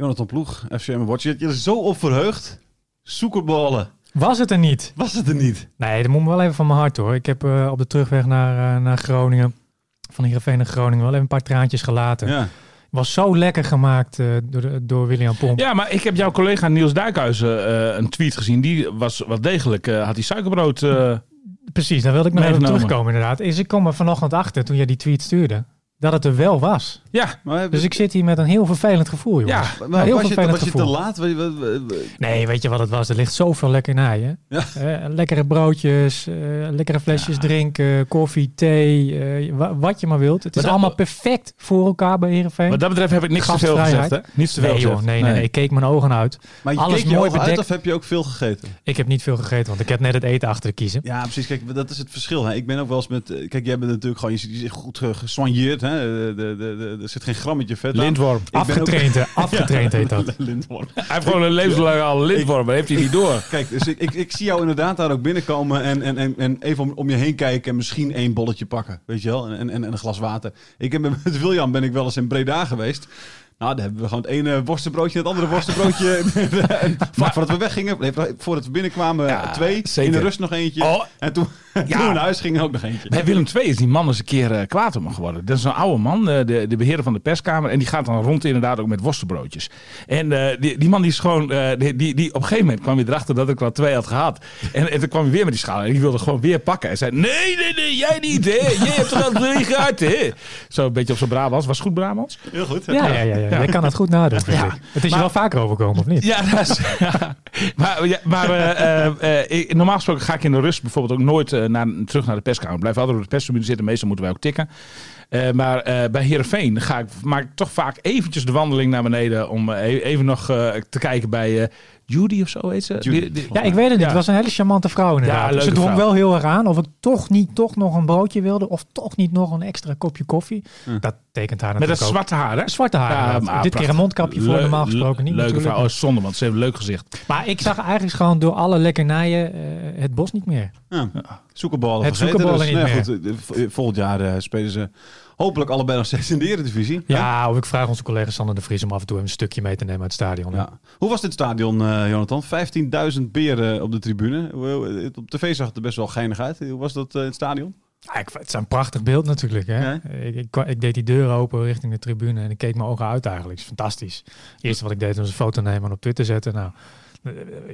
Jonathan Ploeg, FCM Watch. Je er zo op verheugd. Zoekerballen. Was het er niet? Was het er niet? Nee, dat moet me wel even van mijn hart hoor. Ik heb uh, op de terugweg naar, uh, naar Groningen, van Heerenveen naar Groningen, wel even een paar traantjes gelaten. Ja. Was zo lekker gemaakt uh, door, door William Pomp. Ja, maar ik heb jouw collega Niels Duikhuizen een tweet gezien. Die was wat degelijk, had die suikerbrood... Precies, daar wilde ik nog even terugkomen inderdaad. Is, ik kom er vanochtend achter toen jij die tweet stuurde dat het er wel was. Ja. Maar dus ik zit hier met een heel vervelend gevoel, jongens. Ja, maar heel was, vervelend je, was je gevoel. te laat? Nee, weet je wat het was? Er ligt zoveel lekkernijen. Ja. Uh, lekkere broodjes, uh, lekkere flesjes ja. drinken, koffie, thee, uh, wat je maar wilt. Het is dat, allemaal perfect voor elkaar bij Heerenveen. Wat dat betreft heb ik niks te veel gezegd, hè? Niets te veel nee, joh, nee, nee, nee, Ik keek mijn ogen uit. Maar je Alles keek je mooi ogen bedekt. uit of heb je ook veel gegeten? Ik heb niet veel gegeten, want ik heb net het eten achter de kiezen. Ja, precies. Kijk, dat is het verschil. Hè. Ik ben ook wel eens met... Kijk, jij bent natuurlijk gewoon... Je zit goed gesoigneerd, hè? De, de, de, er zit geen grammetje vet aan. Lintworm. Afgetraind, ook... afgetraind heet dat. Hij heeft gewoon een levenslange al lintworm, maar heeft hij niet door. Kijk, dus ik, ik, ik, zie jou inderdaad daar ook binnenkomen en, en, en, en even om, om je heen kijken en misschien één bolletje pakken, weet je wel, en, en, en een glas water. Ik heb met William ben ik wel eens in Breda geweest. Nou, dan hebben we gewoon het ene worstenbroodje en het andere worstenbroodje. vlak voordat we weggingen, voordat we binnenkwamen, Ja, twee. zeker. In de rust nog eentje. Oh. En toen, toen we naar huis gingen ook nog eentje. Bij Willem II is die man eens een keer uh, kwaad om me geworden. Dat is een oude man, uh, de, de beheerder van de perskamer. En die gaat dan rond inderdaad ook met worstenbroodjes. En uh, die, die man die is gewoon... die, die, die, op een gegeven moment kwam hij erachter dat ik er al twee had gehad. En, en toen kwam hij weer met die schaal. En die wilde gewoon weer pakken. En zei, nee, nee, nee, jij niet, hè. Jij hebt er al drie gehad, hè. Zo een beetje op zijn Brabants. Was goed Brabants? Heel goed. Ja, ja, ja. ja. Jij kan het goed nadoen. Ja. Het is maar, je wel vaker overkomen, of niet? Ja, dat is, ja. maar, ja, maar uh, uh, ik, normaal gesproken ga ik in de rust bijvoorbeeld ook nooit uh, naar, terug naar de perskamer. Blijf altijd op de perstribune zitten. Meestal moeten wij ook tikken. Uh, maar uh, bij Heerenveen ga ik, maak ik toch vaak eventjes de wandeling naar beneden om uh, even nog uh, te kijken bij Judy of zo heet ze. Judy. Die, die, ja, ik weet het niet. Het was een hele charmante vrouw inderdaad. Ja, ze drong vrouw. wel heel erg aan of ik toch niet toch nog een broodje wilde of toch niet nog een extra kopje koffie. Hm. Dat tekent haar Met natuurlijk dat zwarte haar, hè? Zwarte haar. Ja, Ja, maar Dit keer een mondkapje voor, normaal gesproken niet. Leuke natuurlijk. vrouw. Oh, zonde, want ze heeft een leuk gezicht. Maar ik zag eigenlijk gewoon door alle lekkernijen uh, het bos niet meer. Ja. Zoekerballen Het vergeten. zoekerballen dus, niet nou ja, goed, uh, volgend jaar uh, spelen ze hopelijk allebei nog steeds in de Eredivisie. Ja, of ik vraag onze collega Sander de Vries om af en toe een stukje mee te nemen uit het stadion. Ja. Hoe was dit stadion, uh, Jonathan? 15.000 beren op de tribune. Op tv zag het er best wel geinig uit. Hoe was dat uh, in het stadion? Ja, ik, het is een prachtig beeld natuurlijk. Hè? Ja. Ik, ik, ik, deed die deur open richting de tribune en ik keek mijn ogen uit eigenlijk. Het is fantastisch. Het eerste wat ik deed was een foto nemen en op Twitter zetten. Nou,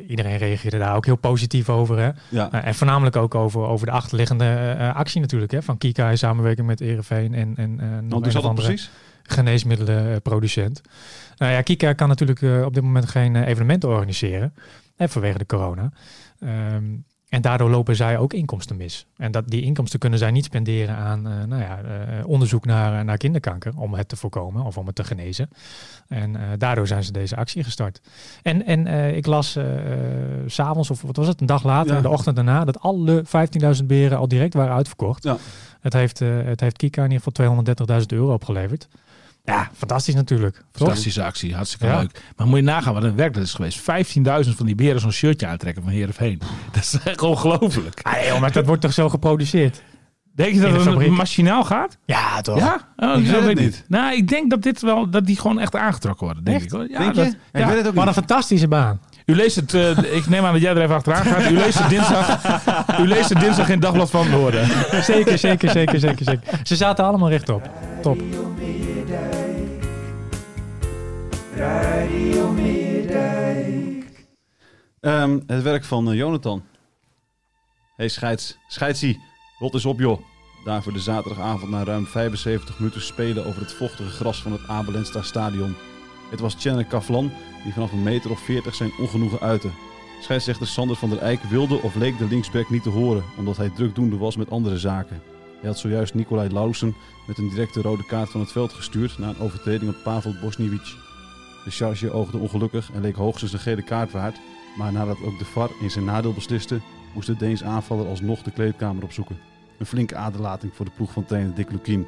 iedereen reageerde daar ook heel positief over. Hè? Ja. Uh, en voornamelijk ook over, over de achterliggende uh, actie natuurlijk. Hè? Van Kika in samenwerking met Ereveen en, en uh, nog andere precies? geneesmiddelenproducent. Nou ja, Kika kan natuurlijk op dit moment geen evenementen organiseren. Hè, vanwege de corona. Um, en daardoor lopen zij ook inkomsten mis. En dat, die inkomsten kunnen zij niet spenderen aan uh, nou ja, uh, onderzoek naar, naar kinderkanker. Om het te voorkomen of om het te genezen. En uh, daardoor zijn ze deze actie gestart. En, en ik las s'avonds, of wat was het, een dag later, Ja. de ochtend daarna, dat alle 15.000 beren al direct waren uitverkocht. Ja. Het, heeft, het heeft Kika in ieder geval 230.000 euro opgeleverd. Ja, fantastisch natuurlijk. Toch? Fantastische actie, hartstikke Ja. leuk. Maar moet je nagaan wat een werk dat is geweest. 15.000 van die beren zo'n shirtje aantrekken van Heerenveen. Dat is echt ongelooflijk. Ah, joh, maar dat wordt toch zo geproduceerd? Denk je dat het fabriek? machinaal gaat? Ja, toch? Ja? Oh, Ik zo weet het niet. Nou, ik denk dat dit wel, dat die gewoon echt aangetrokken worden. Denk Echt? ik hoor. Ja, Denk je? dat- Ik weet het ook Wat een fantastische baan. U leest het, eh, ik neem aan dat jij er even achteraan gaat. U leest het dinsdag, u leest het dinsdag in het Dagblad van Noorden. Zeker, zeker, zeker, zeker, zeker. Ze zaten allemaal rechtop. Top. Radio Meerdijk. Ehm, het werk van eh, Jonathan. Hey scheids, scheidsie, rot eens op joh. Daar voor de zaterdagavond na ruim 75 minuten spelen over het vochtige gras van het Abelenstra stadion. Het was Tjenne Kaflan die vanaf een meter of 40 zijn ongenoegen uitte. Scheidsrechter Sander van der Eyck wilde of leek de linksback niet te horen, omdat hij drukdoende was met andere zaken. Hij had zojuist Nicolai Lausen met een directe rode kaart van het veld gestuurd na een overtreding op Pavel Bosniewicz. De charge oogde ongelukkig en leek hoogstens een gele kaart waard, maar nadat ook de VAR in zijn nadeel besliste, moest de Deens aanvaller alsnog de kleedkamer opzoeken. Een flinke aderlating voor de ploeg van trainer Dick Lukien.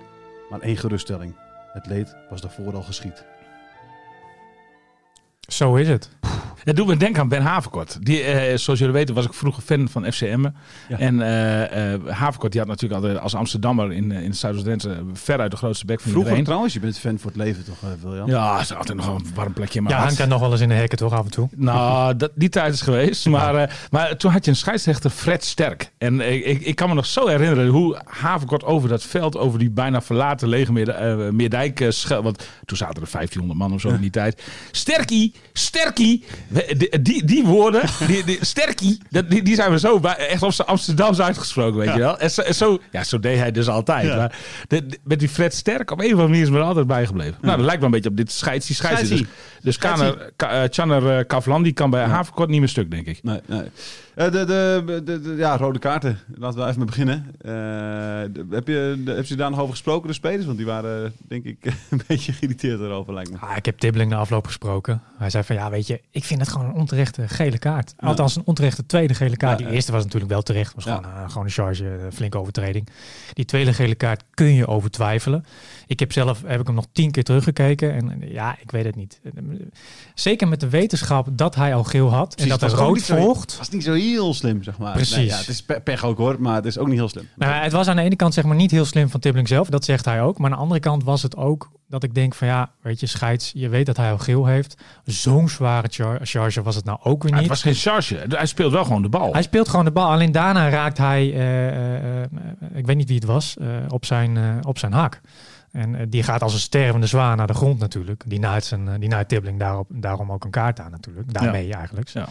Maar één geruststelling. Het leed was daarvoor al geschied. Zo is het. Het doet me denken aan Ben Haverkort. Die, eh, zoals jullie weten was ik vroeger fan van FCM. Ja. En eh eh Haverkort die had natuurlijk altijd als Amsterdammer in, in het Zuidoost-Drenthe veruit de grootste bek van Vroeger iedereen. trouwens, je bent fan voor het leven toch, William? Ja, is altijd nog een warm plekje in mijn Ja, hangt daar nog wel eens in de hekken toch af en toe. Nou, dat, die tijd is geweest. Maar, eh, maar toen had je een scheidsrechter, Fred Sterk. En ik, ik kan me nog zo herinneren hoe Haverkort over dat veld, over die bijna verlaten lege Meerde, Meerdijk, schel- want toen zaten er 1500 man of zo in die tijd. Sterkie, Sterkie, die, die, die woorden, die, die, Sterkie, die, die zijn we zo bij, echt op zijn Amsterdams uitgesproken, weet je wel. En zo, en zo, ja, zo deed hij dus altijd. Ja. Maar de, de- met die Fred Sterk, op een of andere manier is me er altijd bijgebleven. Nou, dat lijkt wel een beetje op dit scheidsie, scheidsie. Dus, dus. Kaner, Ka- eh, eh, Kavlan, die kan bij Haverkort niet meer stuk, denk ik. Nee, nee. Eh, de, de, de, ja, rode kaarten. Laten we even mee beginnen. Eh, heb, je, de, heb je daar nog over gesproken, de spelers? Want die waren, denk ik, een beetje geïrriteerd erover, lijkt me. Ah, ik heb Tibbling na afloop gesproken. Hij zei van ja, weet je, ik vind het gewoon een onterechte gele kaart. Althans, een onterechte tweede gele kaart. Die eerste was natuurlijk wel terecht. was gewoon, eh, gewoon een charge, een flinke overtreding. Die tweede gele kaart kun je over twijfelen. Ik heb zelf heb ik hem nog tien keer teruggekeken. En ja, ik weet het niet. Zeker met de wetenschap dat hij al geel had. en dat er ook rood volgt. Het was niet zo heel slim, zeg maar. Precies. Nee, ja, het is pe- pech ook hoor, maar het is ook niet heel slim. Nou, het was aan de ene kant zeg maar niet heel slim van Tibbling zelf, dat zegt hij ook. Maar aan de andere kant was het ook dat ik denk van ja, weet je, scheids, je weet dat hij al geel heeft. Zo'n zware char- charge was het nou ook weer Maar niet. het was geen charge. Hij speelt wel gewoon de bal. Hij speelt gewoon de bal. Alleen daarna raakt hij, eh, eh, eh, ik weet niet wie het was, eh, op, zijn, eh, op zijn hak. En eh, die gaat als een stervende zwaan naar de grond natuurlijk. Die naait, zijn, eh, die naait Tibbling daarop, daarom ook een kaart aan natuurlijk. Daarmee eigenlijk. Ja.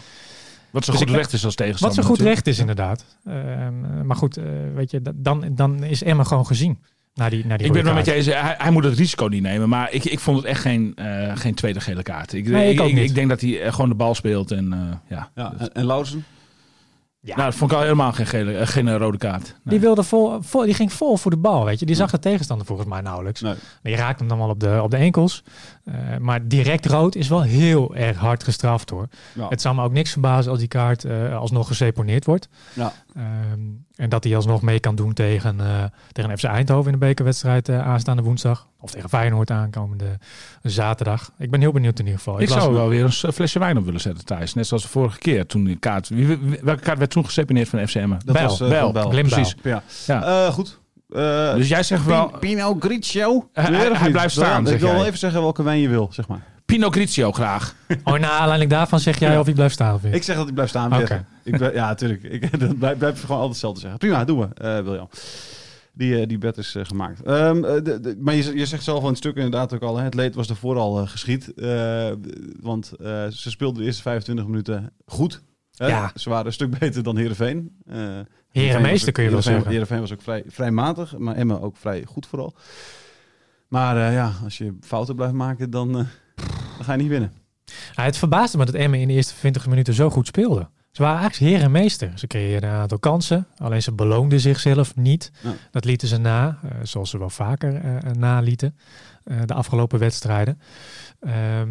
Wat zo Dus goed recht is als Wat tegenstander. zo goed natuurlijk. recht is inderdaad. Ehm, maar goed, eh, weet je, dan, dan is Emma gewoon gezien. Naar die, naar die Ik ben het met je eens. Hij, hij moet het risico niet nemen. Maar ik, ik vond het echt geen, eh, geen tweede gele kaart. Ik, Nee, ik ook niet. ik denk dat hij eh, gewoon de bal speelt. En, eh, ja. Ja, en, en Lauzen? Ja. Nou, dat vond ik al helemaal geen, gele, eh, geen eh, rode kaart. Nee. Die, wilde vol, vol, die ging vol voor de bal, weet je. Die zag de tegenstander volgens mij nauwelijks. Nee. Die raakte hem dan wel op de, op de enkels. Eh, maar direct rood is wel heel erg hard gestraft hoor. Ja. Het zou me ook niks verbazen als die kaart eh, alsnog geseponeerd wordt. Ja. Ehm, en dat hij alsnog mee kan doen tegen, tegen FC Eindhoven in de bekerwedstrijd aanstaande woensdag. Of tegen Feyenoord aankomende zaterdag. Ik ben heel benieuwd in ieder geval. Ik zou wel weer een flesje wijn op willen zetten, Thijs. Net zoals de vorige keer toen die kaart... Wie- welke kaart werd toen geseponeerd van FCM? Dat Bijl. was eh, Bijl. van Bijl. Precies. Ja. Ja. Eh, goed. Eh, Dus jij zegt wel... Pin- Pino Grigio? Hij- blijft staan, Ja, zeg Ik wil wel even zeggen welke wijn je wil, zeg maar. Pinot Grigio graag. Oh, naar aanleiding daarvan zeg jij Ja. of hij blijft staan of niet? Ik zeg dat hij blijft staan. Oké. weer. Ik ben, ja, natuurlijk. Ik dat blijf, blijf gewoon altijd hetzelfde zeggen. Prima, doen we, eh William. Die, eh, die bed is eh, gemaakt. Ehm, eh, de, de- maar je, je zegt zelf al in het stuk inderdaad ook al, hè, het leed was ervoor al eh, geschied. Eh, want eh, ze speelden de eerste 25 minuten goed. Hè? Ja. Ze waren een stuk beter dan Heerenveen. Eh Herenmeester kun je wel zeggen. Heerenveen was ook vrij, vrij matig, maar Emma ook vrij goed vooral. Maar eh, ja, als je fouten blijft maken, dan, eh, dan ga je niet winnen. Ja, het verbaasde me dat Emmen in de eerste 20 minuten zo goed speelde. Ze waren eigenlijk heer en meester. Ze creëerden een aantal kansen, alleen ze beloonden zichzelf niet. Ja. Dat lieten ze na, zoals ze wel vaker nalieten de afgelopen wedstrijden. Ehm,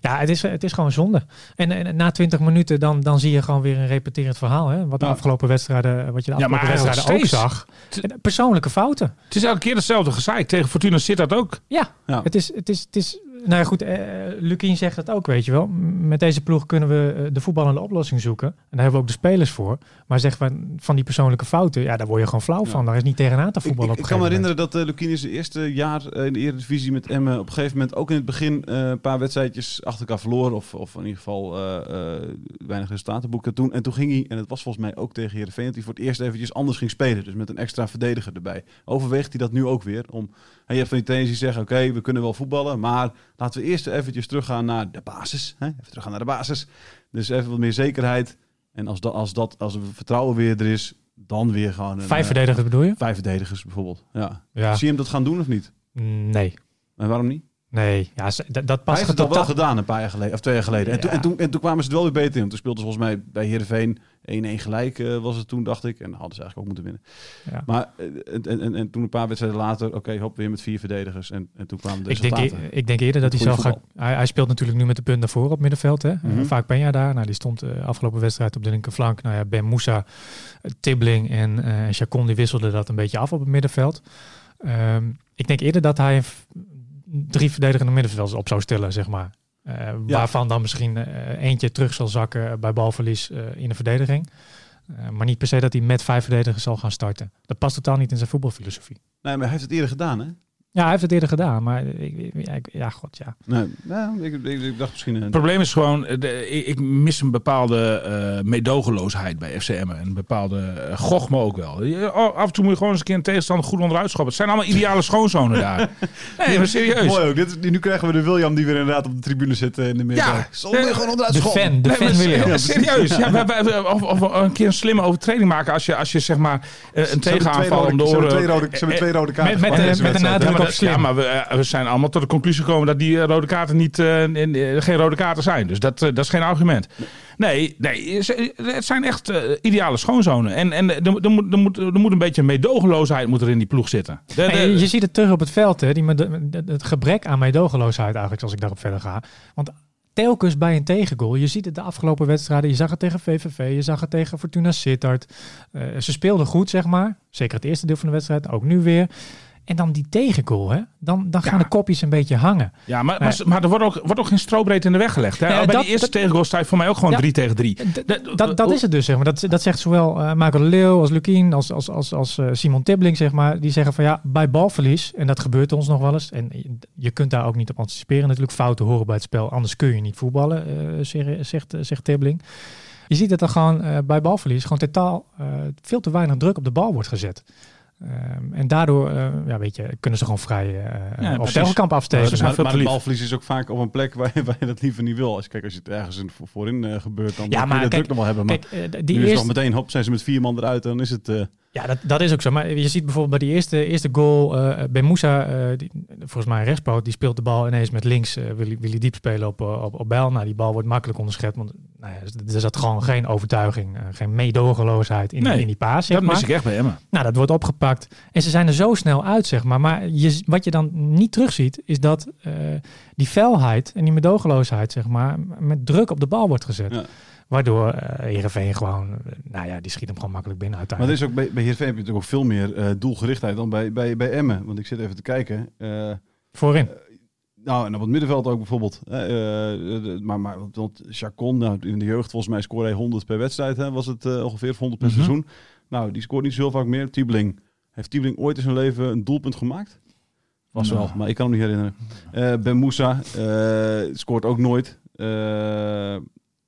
ja, het is, het is gewoon zonde. En, en na 20 minuten dan, dan zie je gewoon weer een repeterend verhaal. Hè? Wat de afgelopen wedstrijden, wat je de Ja, afgelopen wedstrijden ook zag. En Persoonlijke fouten. Het is elke keer hetzelfde gezeik. Tegen Fortuna zit dat ook. Ja, Ja. Het, is, het, is, het is. Nou ja, goed, eh, Lukien zegt het ook, weet je wel. Met deze ploeg kunnen we eh, de voetballende oplossing zoeken. En daar hebben we ook de spelers voor. Maar zeg van, van die persoonlijke fouten, ja, daar word je gewoon flauw Ja. van. Daar is niet tegenaan te Ik, voetballen ik, op ik een kan me herinneren dat uh, Lukien zijn eerste jaar in de Eredivisie met Emmen op een gegeven moment ook in het begin een paar wedstrijdjes achter elkaar verloor. Of, of in ieder geval eh, weinig resultaten boekte toen. En toen ging hij, en het was volgens mij ook tegen Heerenveen, dat hij voor het eerst eventjes anders ging spelen. Dus met een extra verdediger erbij. Overweegt hij dat nu ook weer? Om, en je hebt van die trainers die zeggen, oké, we kunnen wel voetballen, maar laten we eerst eventjes teruggaan naar de basis. Hè? Even teruggaan naar de basis. Dus even wat meer zekerheid. En als dat, als dat, als het vertrouwen weer er is, dan weer gewoon... Een, Vijf eh, verdedigers bedoel je? Vijf verdedigers bijvoorbeeld. Ja. Ja. Zie je hem dat gaan doen of niet? Nee. En waarom niet? Nee, ja, dat, dat Hij past heeft het al wel gedaan een paar jaar geleden, of twee jaar geleden. En, toen, en, toen, en toen kwamen ze er wel weer beter in. Toen speelden ze volgens mij bij Heerenveen 1-1 gelijk eh, was het toen, dacht ik. En dan hadden ze eigenlijk ook moeten winnen. Ja. Maar eh, en, en, en, en toen een paar wedstrijden later, oké, hop, weer met vier verdedigers. En, en toen kwamen de Ik denk, resultaten. ik denk eerder dat hij zal gaan. Hij, hij speelt natuurlijk nu met de punt naar voren op middenveld. Hè? Mhm. Vaak Peña daar. Nou, die stond uh, afgelopen wedstrijd op de linkerflank. Nou ja, Ben Moussa, Tibbling en uh, Chacon die wisselden dat een beetje af op het middenveld. Um, ik denk eerder dat hij drie verdedigende middenvelders op zou stellen, zeg maar. Uh, ja. Waarvan dan misschien uh, eentje terug zal zakken bij balverlies in de verdediging. Maar niet per se dat hij met vijf verdedigers zal gaan starten. Dat past totaal niet in zijn voetbalfilosofie. Nee, maar hij heeft het eerder gedaan, hè? Ja, hij heeft het eerder gedaan, maar ik, ja, ja, god, ja. Nee, nou, ik, ik, ik, dacht misschien... Het probleem is gewoon, de, ik, ik, mis een bepaalde uh, meedogenloosheid bij FCM. Een bepaalde uh, gochme ook wel. Je, oh, af en toe moet je gewoon eens een keer een tegenstander goed onderuit schoppen. Het zijn allemaal ideale schoonzonen daar. Nee, maar serieus. Mooi ook. Dit is, nu krijgen we de William die weer inderdaad op de tribune zit in de middag. Ja, Zo moet je gewoon onderuit de schoppen. fan, de Nee, fan maar William. Ja, serieus. Ja, we, we, of, of, een keer een slimme overtreding maken als je, als je zeg maar een tegenaanval om de Ze hebben oren... twee rode, ze hebben twee rode kaarten. Met, met, een nadruk Ja, maar op dat- slim. ja, maar we, uh, we zijn allemaal tot de conclusie gekomen dat die uh, rode kaarten niet, uh, in, uh, geen rode kaarten zijn. Dus dat, uh, dat is geen argument. Nee, nee het zijn echt uh, ideale schoonzonen. En, en er, er, moet, er, moet, er moet een beetje meedogenloosheid moet er in die ploeg zitten. De- de- Nee, je, ziet het terug op het veld, hè, die, het gebrek aan meedogenloosheid eigenlijk, als ik daarop verder ga. Want telkens bij een tegengoal, je ziet het de afgelopen wedstrijden, je zag het tegen VVV, je zag het tegen Fortuna Sittard. Uh, ze speelden goed, zeg maar. Zeker het eerste deel van de wedstrijd, ook nu weer. En dan die tegengoal, hè? Dan, dan gaan Ja. de kopjes een beetje hangen. ja, maar, maar, maar er wordt ook, wordt ook geen strobreed in de weg gelegd. Hè? Nee, Bij dat- die eerste dat- tegengoal sta je voor mij ook gewoon Ja. 3 tegen 3. D- Dat, dat is het dus, zeg maar. Dat, dat zegt zowel uh, Marco de Leeuw als Lukien als, als, als, als uh, Simon Tibbling, zeg maar. Die zeggen van ja, bij balverlies, en dat gebeurt ons nog wel eens. En je, kunt daar ook niet op anticiperen natuurlijk. Fouten horen bij het spel, anders kun je niet voetballen, uh, zegt, zegt, zegt Tibbling. Je ziet dat er gewoon bij balverlies gewoon totaal veel te weinig druk op de bal wordt gezet. Um, en daardoor uh, ja, weet je, kunnen ze gewoon vrij uh, Ja, op. Telkamp afsteken. Ja, dus maar, veel maar lief. balverlies is ook vaak op een plek waar je, waar je dat liever niet wil. Als, kijk, als je het ergens in, voor- voorin eh, gebeurt, dan Ja, kun maar je dat kijk- druk nog wel hebben. Maar Kijk, uh, die nu is het eerste, nog meteen, hop, zijn ze met vier man eruit. Dan is het... eh, Ja, dat, dat is ook zo. Maar je ziet bijvoorbeeld bij die eerste, eerste goal, uh, Ben Moussa, uh, die, volgens mij rechtspoot, die speelt de bal ineens met links, uh, wil, wil hij diep spelen op, op, op Bijl. Nou, die bal wordt makkelijk onderschept, want nou ja, er zat gewoon geen overtuiging, geen meedogenloosheid in, Nee, in die paas, zeg Dat maar. mis ik echt bij Emma. Nou, dat wordt opgepakt. En ze zijn er zo snel uit, zeg maar. Maar je, wat je dan niet terugziet, is dat die felheid en die medogeloosheid, zeg maar, met druk op de bal wordt gezet. Ja. Waardoor uh, Heerenveen gewoon, uh, nou ja, die schiet hem gewoon makkelijk binnen Maar er uiteindelijk. is ook bij, bij Heerenveen heb je natuurlijk ook veel meer eh, doelgerichtheid dan bij, bij, bij Emmen. Want ik zit even te kijken. eh, Voorin. nou, en op het middenveld ook bijvoorbeeld. hè, eh, maar, maar want Chacon, nou, in de jeugd volgens mij scoorde hij 100 per wedstrijd. Hè, was het eh, ongeveer of 100 per Mhm. seizoen. Nou, die scoort niet zo heel vaak meer. Tiebeling. Heeft Tiebeling ooit in zijn leven een doelpunt gemaakt? Was Nou. wel, maar ik kan hem niet herinneren. Eh, ben Moussa eh, scoort ook nooit.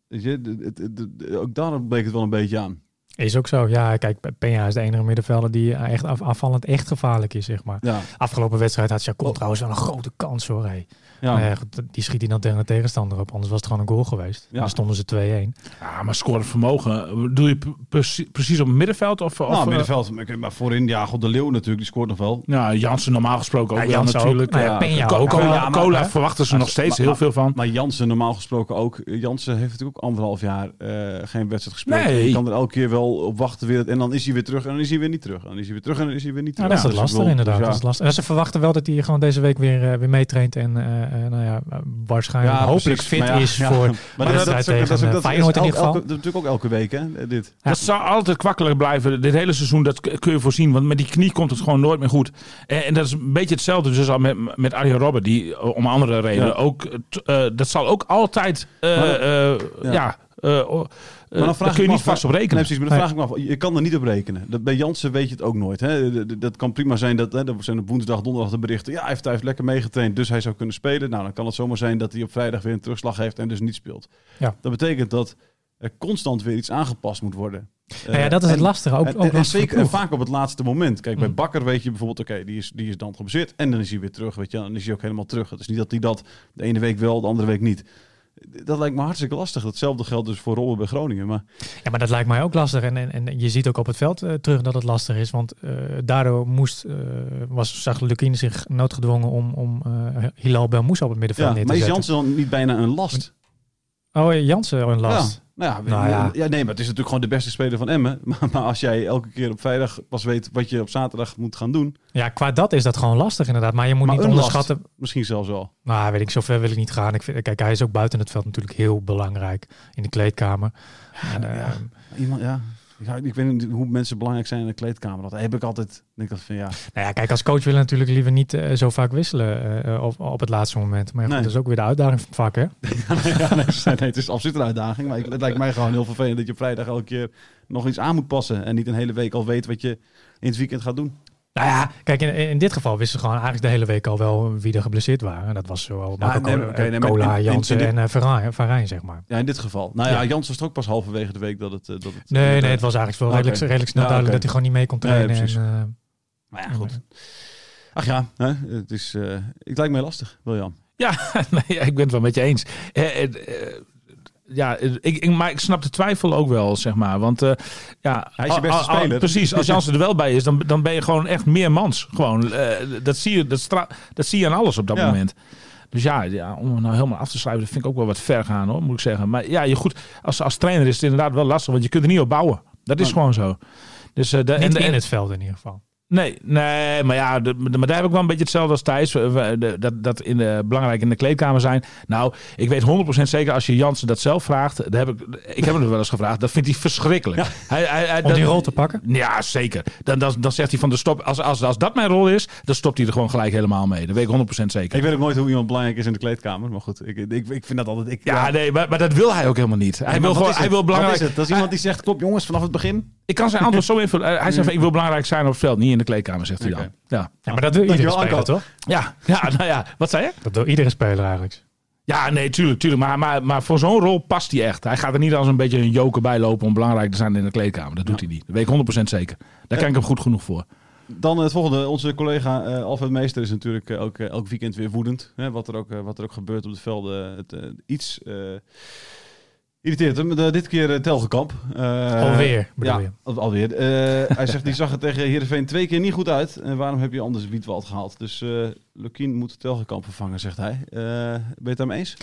Weet je, het- het- het- het- ook daar bleek het wel een beetje aan. Is ook zo. Ja, kijk, Peña is de enige middenvelder die echt af, afvallend echt gevaarlijk is, zeg maar. Ja, Afgelopen wedstrijd had Chacon trouwens wel een grote kans, hoor. Hey. Ja. Maar ja, goed, die schiet hij dan tegen de tegenstander op, anders was het gewoon een goal geweest. Ja. Dan stonden ze 2-1. Ja, maar scoren vermogen. Doe je precies- op het middenveld? Of, of, nou, eh, middenveld. Maar- Maar voorin, ja, God de Leeuw natuurlijk, die scoort nog wel. Nou, Jansen normaal gesproken ook Ja, wel Jansen ook. natuurlijk. Nou ja, Ja, ook. Cola, Ja, maar- Cola maar- verwachten ze maar- nog steeds maar- heel maar- veel van. Maar Jansen normaal gesproken ook. Jansen heeft natuurlijk ook anderhalf jaar eh, geen wedstrijd gespeeld. Nee. Je kan er elke keer wel op wachten weer. En dan is hij weer terug en dan is hij weer niet terug. En dan is hij weer terug en dan is hij weer niet Ja, terug. dat is het Dus lastig inderdaad. dus Dat is lastig. En ze verwachten wel dat hij gewoon deze week weer, eh, weer meetraint en nou ja, eh, waarschijnlijk hopelijk precies. fit ja, is ja. voor Maar de dat- dat dat tegen dat is Feyenoord in elke- ieder geval. elke- Dat is natuurlijk ook elke week, hè, dit. Ja. Dat zal altijd kwakkelijk blijven. Dit hele seizoen, dat kun je voorzien. Want met die knie komt het gewoon nooit meer goed. En, en dat is een beetje hetzelfde dus al met, met Arjen Robben. Die eh, om andere redenen Ja. ook... eh, t- eh, dat zal ook altijd... eh, eh, ja. Eh, oh, eh, dan vraag kun je niet vast op rekenen. Nee, precies, maar dan vraag ik me af. Je kan er niet op rekenen. Dat, bij Jansen weet je het ook nooit. Hè? Dat kan prima zijn dat hè, er zijn op woensdag, donderdag de berichten. Ja, hij heeft, hij heeft lekker meegetraind, dus hij zou kunnen spelen. Nou, dan kan het zomaar zijn dat hij op vrijdag weer een terugslag heeft en dus niet speelt. Ja. Dat betekent dat er constant weer iets aangepast moet worden. Nou ja, dat is het lastige. Ook, en, ook en- zeker en vaak op het laatste moment. Kijk, bij Mm. Bakker weet je bijvoorbeeld, oké, die, is, die is dan geblesseerd. En dan is hij weer terug, weet je. Dan is hij ook helemaal terug. Het is niet dat hij dat de ene week wel, de andere week niet. Dat lijkt me hartstikke lastig. Hetzelfde geldt dus voor Robben bij Groningen. Maar Ja, maar dat lijkt mij ook lastig. En, en, en je ziet ook op het veld eh, terug dat het lastig is. Want eh, daardoor moest, eh, was, zag Lukien zich noodgedwongen om, om Hilal Belmoussa op het middenveld ja, neer te maar is zetten. Jansen dan niet bijna een last? Oh, Jansen een last. Ja. Nou ja, Nou ja. ja. nee, maar het is natuurlijk gewoon de beste speler van Emmen. Maar, maar als jij elke keer op vrijdag pas weet wat je op zaterdag moet gaan doen. Ja, qua dat is dat gewoon lastig inderdaad. Maar je moet Maar niet last. onderschatten. Misschien zelfs wel. Nou, weet ik, zover wil ik niet gaan. Ik vind, kijk, hij is ook buiten het veld natuurlijk heel belangrijk in de kleedkamer. Ja, Eh, ja. Iemand, ja. Ik, ik weet niet hoe mensen belangrijk zijn in de kleedkamer. Dat heb ik altijd. Denk ik van ja. Nou ja, kijk, als coach wil je natuurlijk liever niet eh, zo vaak wisselen eh, op, op het laatste moment. Maar ja, goed, dat is ook weer de uitdaging van het vak, hè? ja, nee, nee, het is absoluut een uitdaging. Maar ik, het lijkt mij gewoon heel vervelend dat je vrijdag elke keer nog iets aan moet passen. En niet een hele week al weet wat je in het weekend gaat doen. Nou ja, kijk, in, in dit geval wisten ze gewoon eigenlijk de hele week al wel wie er geblesseerd waren. En dat was zowel Marco nee, oké, nee, Cola, Jansen en uh, Varijn, Varijn, zeg maar. Ja, in dit geval. Nou ja, Ja. Jans was ook pas halverwege de week dat het... eh, Dat het Nee, dat nee, het was eigenlijk wel Oké. redelijk, redelijk snel Ja, duidelijk dat hij gewoon niet mee kon trainen. en, eh, Maar ja, goed. Ach ja, hè, het is... eh het lijkt mij lastig, William. Ja, nee, ik ben het wel met je eens. Eh, eh, eh, ja, eh, ik, ik, maar ik snap de twijfel ook wel, zeg maar. Want eh, ja, Hij is je beste al- al- speler. precies, als Jansen er wel bij is, dan, dan ben je gewoon echt meer mans. Gewoon, eh, dat, zie je, dat, stra- dat zie je aan alles op dat Ja. moment. Dus ja, ja, om het nou helemaal af te schrijven, dat vind ik ook wel wat ver gaan, hoor, moet ik zeggen. Maar ja, je goed, als, als trainer is het inderdaad wel lastig, want je kunt er niet op bouwen. Dat is gewoon zo. Dus, eh, de, niet en, de- in het veld in ieder geval. Nee, nee, maar ja, de- maar daar heb ik wel een beetje hetzelfde als Thijs. De- Dat, dat in de, belangrijk in de kleedkamer zijn. Nou, ik weet 100% zeker als je Jansen dat zelf vraagt. Dat heb ik, ik heb hem er wel eens gevraagd. Dat vindt hij verschrikkelijk. Hij, hij, hij- Om dat- die rol te pakken? Ja, zeker. Dan, dan, dan zegt hij van de stop. Als, als, als dat mijn rol is, dan stopt hij er gewoon gelijk helemaal mee. Dat weet ik 100% zeker. Ik weet ook nooit hoe iemand belangrijk is in de kleedkamer. Maar goed, ik, ik, ik vind dat altijd... Ik, ja, nee, maar, maar dat wil hij ook helemaal niet. Hij wil gewoon, hij wil belangrijk. Wat is het? Dat is iemand die zegt, klopt jongens, vanaf het begin. Ik kan zijn antwoord zo invullen. Hij zegt van, ik wil belangrijk zijn op het veld, niet in de kleedkamer, zegt hij dan. Ja. Ja, maar dat wil iedere speler, Anko. toch? Ja, ja, nou ja, wat zei je? Dat wil iedere speler eigenlijk. Ja, nee, tuurlijk, tuurlijk. Maar, maar, maar voor zo'n rol past hij echt. Hij gaat er niet als een beetje een joker bij lopen om belangrijk te zijn in de kleedkamer. Dat doet hij niet. Dat weet ik 100% zeker. Daar ken ik hem goed genoeg voor. Dan het volgende. Onze collega eh Alfred Meester is natuurlijk eh, elk, eh, elk weekend weer woedend. Hè, wat, er ook, wat er ook gebeurt op de velden. Het, iets eh, irriteert hem. De- dit keer uh, Telgekamp. Eh, Alweer, bedoel ja, je? al- alweer. Eh, hij zegt, die zag het tegen Heerenveen twee keer niet goed uit. En waarom heb je anders Wietwald gehaald? Dus eh Lukien moet Telgekamp vervangen, zegt hij. Eh, ben je het daarmee eens?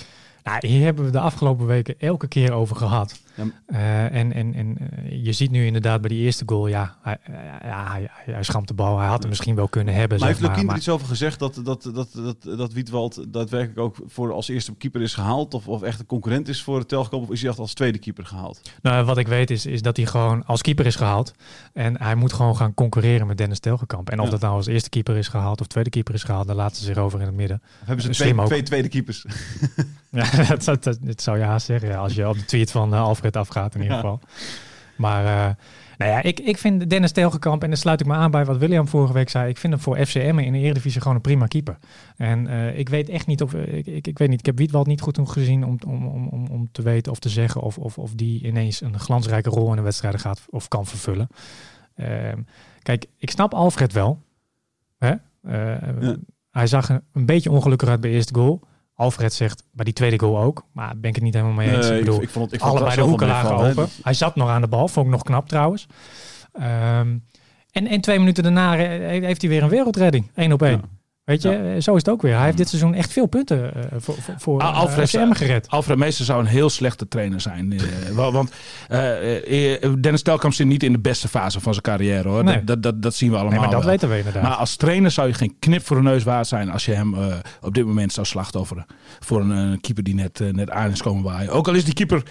Nou, hier hebben we de afgelopen weken elke keer over gehad. Ja. Eh, en en, en eh, je ziet nu inderdaad bij die eerste goal, ja, hij, eh, ja, hij, hij, schamt de bal. Hij had hem misschien wel kunnen hebben. Maar heeft Lukien maar, er iets over gezegd dat, dat, dat, dat, dat Wietwald daadwerkelijk ook voor als eerste keeper is gehaald? Of, of echt een concurrent is voor Telgekamp? Of is hij echt als tweede keeper gehaald? Nou, wat ik weet is, is dat hij gewoon als keeper is gehaald. En hij moet gewoon gaan concurreren met Dennis Telgekamp. En of Ja. dat nou als eerste keeper is gehaald of tweede keeper is gehaald, daar laten ze zich over in het midden. Of hebben ze twee, twee tweede keepers? Ja, dat, zou- dat, dat zou je haast zeggen, ja, als je op de tweet van eh, Alfred afgaat in ieder Ja. geval. Maar eh, nou ja, ik, ik vind Dennis Telgekamp, en dan sluit ik me aan bij wat William vorige week zei, ik vind hem voor FCM in de Eredivisie gewoon een prima keeper. En eh, ik weet echt niet of, ik, ik, ik weet niet, ik heb Wietwald niet goed genoeg gezien om, om, om, om, om te weten of te zeggen of, of, of die ineens een glansrijke rol in de wedstrijden gaat of kan vervullen. Ehm, kijk, ik snap Alfred wel. Hè? Ja. Hij zag er een beetje ongelukkig uit bij eerste goal. Alfred zegt bij die tweede goal ook. Maar daar ben ik het niet helemaal mee eens. Nee, ik bedoel, ik vond het, ik vond het allebei de hoeken lagen open. Hij zat nog aan de bal. Vond ik nog knap trouwens. Ehm, en, en twee minuten daarna heeft hij weer een wereldredding. Één op één. Ja. Weet je, eh, zo is het ook weer. Hij heeft dit seizoen echt veel punten eh, voor, voor, Ah, eh, Alfred- FCM gered. Alfred Meester zou een heel slechte trainer zijn. Want Dennis Telkamp zit niet in de beste fase van zijn carrière. hoor. Nee. Dat, dat, dat, dat zien we allemaal Nee, maar dat wel. weten we inderdaad. Maar als trainer zou je geen knip voor de neus waard zijn als je hem op dit moment zou slachtofferen. Voor een keeper die net, net aan is komen waaien. Ook al is die keeper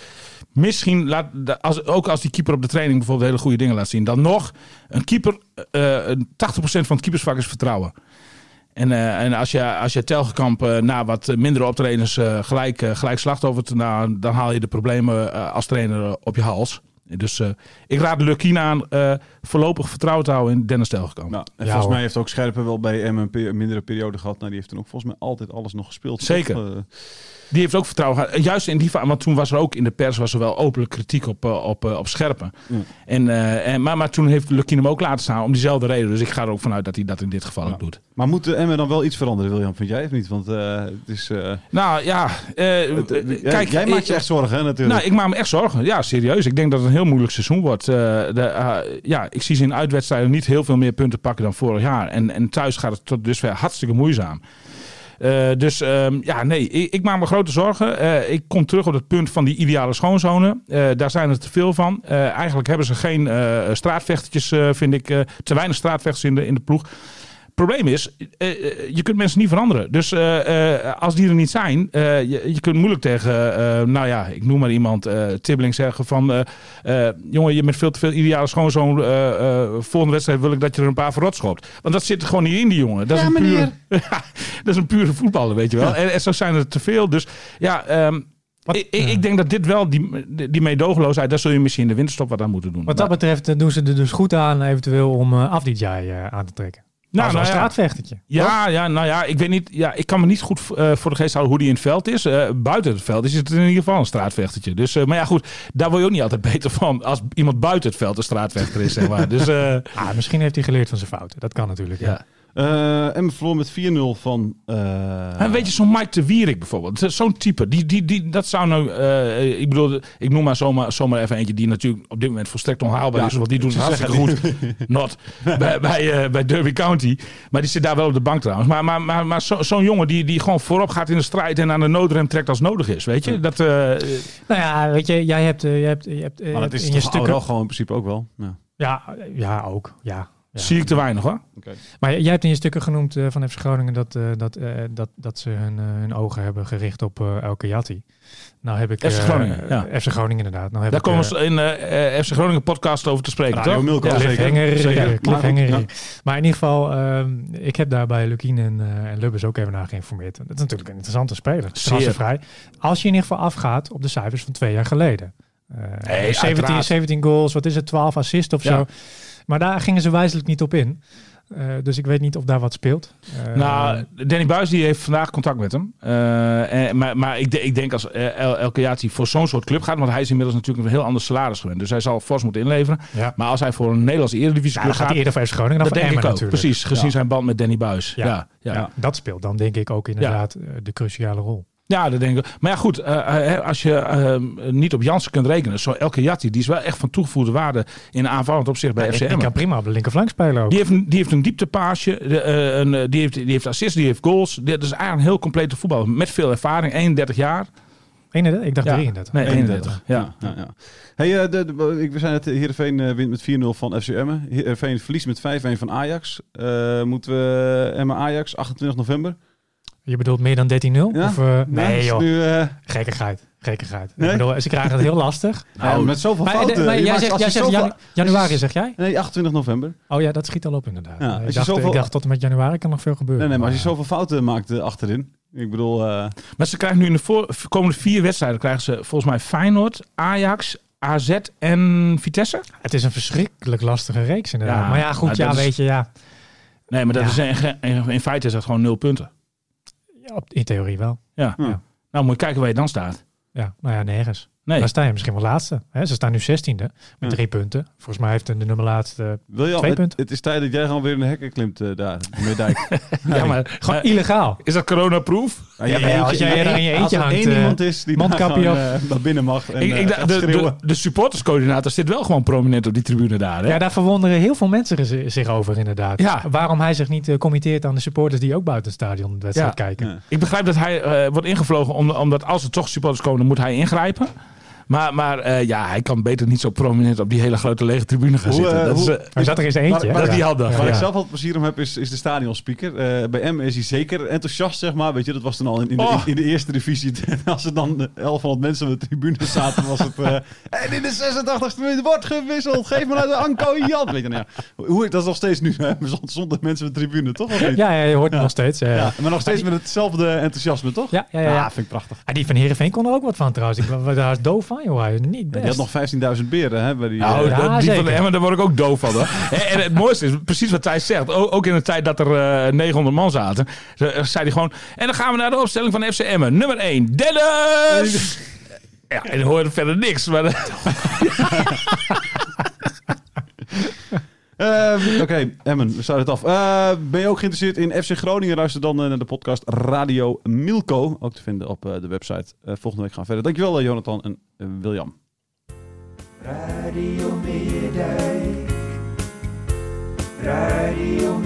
misschien, laat, als, ook als die keeper op de training bijvoorbeeld hele goede dingen laat zien. Dan nog, een keeper, eh, een 80% van het keepersvak is vertrouwen. En, eh, en als je, als je Telgekamp eh, na wat mindere optredens eh, gelijk, gelijk slachtoffert, nou, dan haal je de problemen als trainer op je hals. Dus ik raad Lukien aan uh, voorlopig vertrouwd te houden in Dennis Telgekamp. Nou, en Ja, volgens hoor. mij heeft ook Scherpen wel bij M een, mindere periode gehad. Nou, die heeft toen ook volgens mij altijd alles nog gespeeld. Zeker. Eh, Die heeft ook vertrouwen gehad. Juist in die want toen was er ook in de pers was er wel openlijk kritiek op, eh, op, eh, op Scherpen. Ja. En, eh, en, maar, maar toen heeft Lukien hem ook laten staan om diezelfde reden. Dus ik ga er ook vanuit dat hij dat in dit geval Ja. ook doet. maar moet de Emmen dan wel iets veranderen, William? Vind jij of niet? Want eh, het is... eh, Nou ja, eh, het- eh, jij- kijk, jij maakt je echt zorgen, hè, natuurlijk. Nou, ik maak me echt zorgen. Ja, serieus. Ik denk dat het een heel moeilijk seizoen wordt. Eh, eh, ja, ik zie ze in uitwedstrijden niet heel veel meer punten pakken dan vorig jaar. En, en thuis gaat het tot dusver hartstikke moeizaam. Eh, dus ehm, ja, nee, ik, maak me grote zorgen. Ik kom terug op het punt van die ideale schoonzone. Daar zijn er te veel van. Eigenlijk hebben ze geen straatvechtertjes, vind ik. te weinig straatvechters in de, in de ploeg. Probleem is, eh, eh, je kunt mensen niet veranderen. Dus eh, eh, als die er niet zijn, eh, je, je kunt moeilijk tegen, eh, nou ja, ik noem maar iemand, eh Tibbeling zeggen van, jongen, je bent veel te veel ideale schoonzoon. eh eh, volgende wedstrijd wil ik dat je er een paar verrot schopt. Want dat zit er gewoon niet in die jongen. Dat is Ja, een pure, meneer. Ja, dat is een pure voetballer, weet je wel. En, en zo zijn er te veel. Dus ja, ehm, Wat- ik, ik, denk dat dit wel, die, die meedogenloosheid, daar zul je misschien in de winterstop wat aan moeten doen. Wat dat betreft doen ze er dus goed aan eventueel om uh, Afdijay uh, aan te trekken. Nou, een nou ja. straatvechtertje. Ja, ja, nou ja, ik weet niet. Ja, ik kan me niet goed eh, voor de geest houden hoe die in het veld is. Eh, buiten het veld is het in ieder geval een straatvechtertje. Dus, eh, maar ja, goed, daar word je ook niet altijd beter van als iemand buiten het veld een straatvechter is, zeg maar. Dus, Ah, misschien heeft hij geleerd van zijn fouten. Dat kan natuurlijk. Ja. ja. Eh, Emmen verloor met 4-0 van... eh, En weet je, zo'n Mike de Wierik bijvoorbeeld. Zo'n type. Die, die, die, dat zou nou... eh, ik bedoel, ik noem maar zomaar, zomaar even eentje die natuurlijk op dit moment volstrekt onhaalbaar Ja, is. Want die doet het ze hartstikke goed. Not. bij, bij, eh, bij Derby County. Maar die zit daar wel op de bank trouwens. Maar, maar, maar, maar zo- zo'n jongen die, die gewoon voorop gaat in de strijd en aan de noodrem trekt als nodig is. Weet je? Dat, eh, Nou ja, weet je, jij hebt, uh, je hebt, je hebt uh, maar dat is in je stukken... Gewoon in principe ook wel. Ja. Ja, ja, ook. Ja. Ja. zie ik te weinig hoor. Maar jij hebt in je stukken genoemd uh, van FC Groningen dat, uh, dat, uh, dat, dat ze hun, hun ogen hebben gericht op uh, Elke Jatti. Nou heb ik... FC Groningen, ja. FC Groningen inderdaad. Nou heb Daar ik, komen we in FC Groningen podcast over te spreken, Radio toch? Milko, ja, zeker. cliffhanger, zeker. cliffhanger. Maar, in ieder geval, um, ik heb daar bij Lukien en, uh, en Lubbers ook even naar geïnformeerd. Dat is natuurlijk een interessante speler. Transfervrij. Als je in ieder geval afgaat op de cijfers van twee jaar geleden. Uh, hey, 17, 17 goals, wat is het, 12 assists of ja. zo. Maar daar gingen ze wijzelijk niet op in. Uh, dus ik weet niet of daar wat speelt. Uh, nou, Danny Buis die heeft vandaag contact met hem. Uh, en, maar maar ik, ik denk als El, El Kayati voor zo'n soort club gaat, want hij is inmiddels natuurlijk een heel ander salaris gewend. Dus hij zal fors moeten inleveren. Ja. Maar als hij voor een Nederlandse Eredivisie ja, club gaat, hij eerder voor Groningen dan voor denk Emmen ik ook. natuurlijk. Precies, gezien ja. zijn band met Danny Buis. Ja. Ja, ja. Dat speelt dan denk ik ook inderdaad de cruciale rol. Ja, dat denk ik. Maar ja, goed. Uh, als je uh, niet op Jansen kunt rekenen. Zo Elke Jatti, die is wel echt van toegevoegde waarde in aanvallend opzicht bij ja, FCM. Die kan prima op de linkerflank spelen ook. Die heeft een, die heeft een dieptepaasje. De, uh, een, die, heeft, die heeft assists, die heeft goals. Dat is eigenlijk een heel complete voetbal. Met veel ervaring. 31 jaar. 31? Ik dacht ja. 33. Nee, 31. Ja. ja, ja. Hey, uh, de, de, ik, we zijn het Heerenveen uh, wint met 4-0 van FC Emmen. Heerenveen verliest met 5-1 van Ajax. Uh, moeten we Emmen Ajax 28 november? Je bedoelt meer dan 13-0? Ja? Of, uh, nee, nee joh. Nu, uh... Gekkigheid. Gekkigheid. Nee? Ik bedoel, ze krijgen het heel lastig. Nou, met zoveel maar, fouten. Maar, jij zegt, jij zegt janu januari, zeg jij? Nee, 28 november. Oh ja, dat schiet al op inderdaad. Ja, ik, dacht, zoveel... ik dacht tot en met januari kan nog veel gebeuren. Nee, nee, maar als je zoveel fouten maakt uh, achterin. Ik bedoel... uh, Maar ze krijgen nu in de voor, komende vier wedstrijden krijgen ze volgens mij Feyenoord, Ajax, AZ en Vitesse. Het is een verschrikkelijk lastige reeks inderdaad. Ja, maar ja, goed, ja, is... weet je, ja. Nee, maar dat Ja. is in, in, in feite is dat gewoon nul punten. Ja, in theorie wel. Ja. Ja. Nou, moet je kijken waar je dan staat. Ja, nou ja, nergens. Nee. Dan sta je misschien wel laatste. Hè? Ze staan nu 16e met Ja. drie punten. Volgens mij heeft de nummer laatste Wil je al, Twee het, punten. het is tijd dat jij gewoon weer in de hekken klimt uh, daar. Met dijk. Ja, maar gewoon eh, illegaal. is dat coronaproof? Ja, Ja, ja, als jij er in je eentje als er hangt, één eh, iemand is die mondkapje daar op. gewoon, uh, naar binnen mag en Ik, ik, gaat de, de, de supporterscoördinator zit wel gewoon prominent op die tribune daar. Hè? Ja, daar verwonderen heel veel mensen zi- zich over inderdaad. Ja. Waarom hij zich niet uh, committeert aan de supporters die ook buiten het stadion de wedstrijd Ja. kijken. Ja. Ik begrijp dat hij eh, wordt ingevlogen om, omdat als er toch supporters komen, dan moet hij ingrijpen. Maar, maar eh, ja, hij kan beter niet zo prominent op die hele grote lege tribune gaan Hoe, zitten. eh, Dat is, hoe- eh, Hij zat er eens eentje. Maar- hè? dat is Ja. die handig. Ja, Waar ja. ik zelf altijd plezier om heb, is, is de stadionspeaker. Uh, bij M is hij zeker enthousiast, zeg maar. Weet je, dat was toen al in, in, de, Oh. in, de eerste divisie. Als er dan 1100 mensen op de tribune zaten, was het... Uh, en in de 86e minuut wordt gewisseld. Geef me naar de Anko Jan. Weet je, nou ja, hoe, dat is nog steeds nu, hè, zonder- mensen op de tribune, toch? Of niet? Ja, ja, je hoort het nog steeds. Maar nog steeds met hetzelfde enthousiasme, toch? ja, ja. ja, ja. Ah, vind ik prachtig. Ah, die van Heerenveen kon er ook wat van trouwens. Ik was daar doof van. Ja, die had nog 15.000 beren, hè? Bij die, Nou, eh, Ja, dat- die van zeker. Emmen, daar word ik ook doof van. Hoor. en, en het mooiste is precies wat hij zegt. Ook in de tijd dat er eh, 900 man zaten. eh, zei hij gewoon... En dan gaan we naar de opstelling van FC Emmen. Nummer 1, Dennis! Ja, en dan hoor je verder niks. Maar, eh, Ehm, Oké, Emmen, we sluiten het af. Eh, ben je ook geïnteresseerd in FC Groningen? Luister dan eh, naar de podcast Radio Milko. Ook te vinden op eh, de website. Eh, volgende week gaan we verder. Dankjewel, Jonathan en William. Radio. Radio.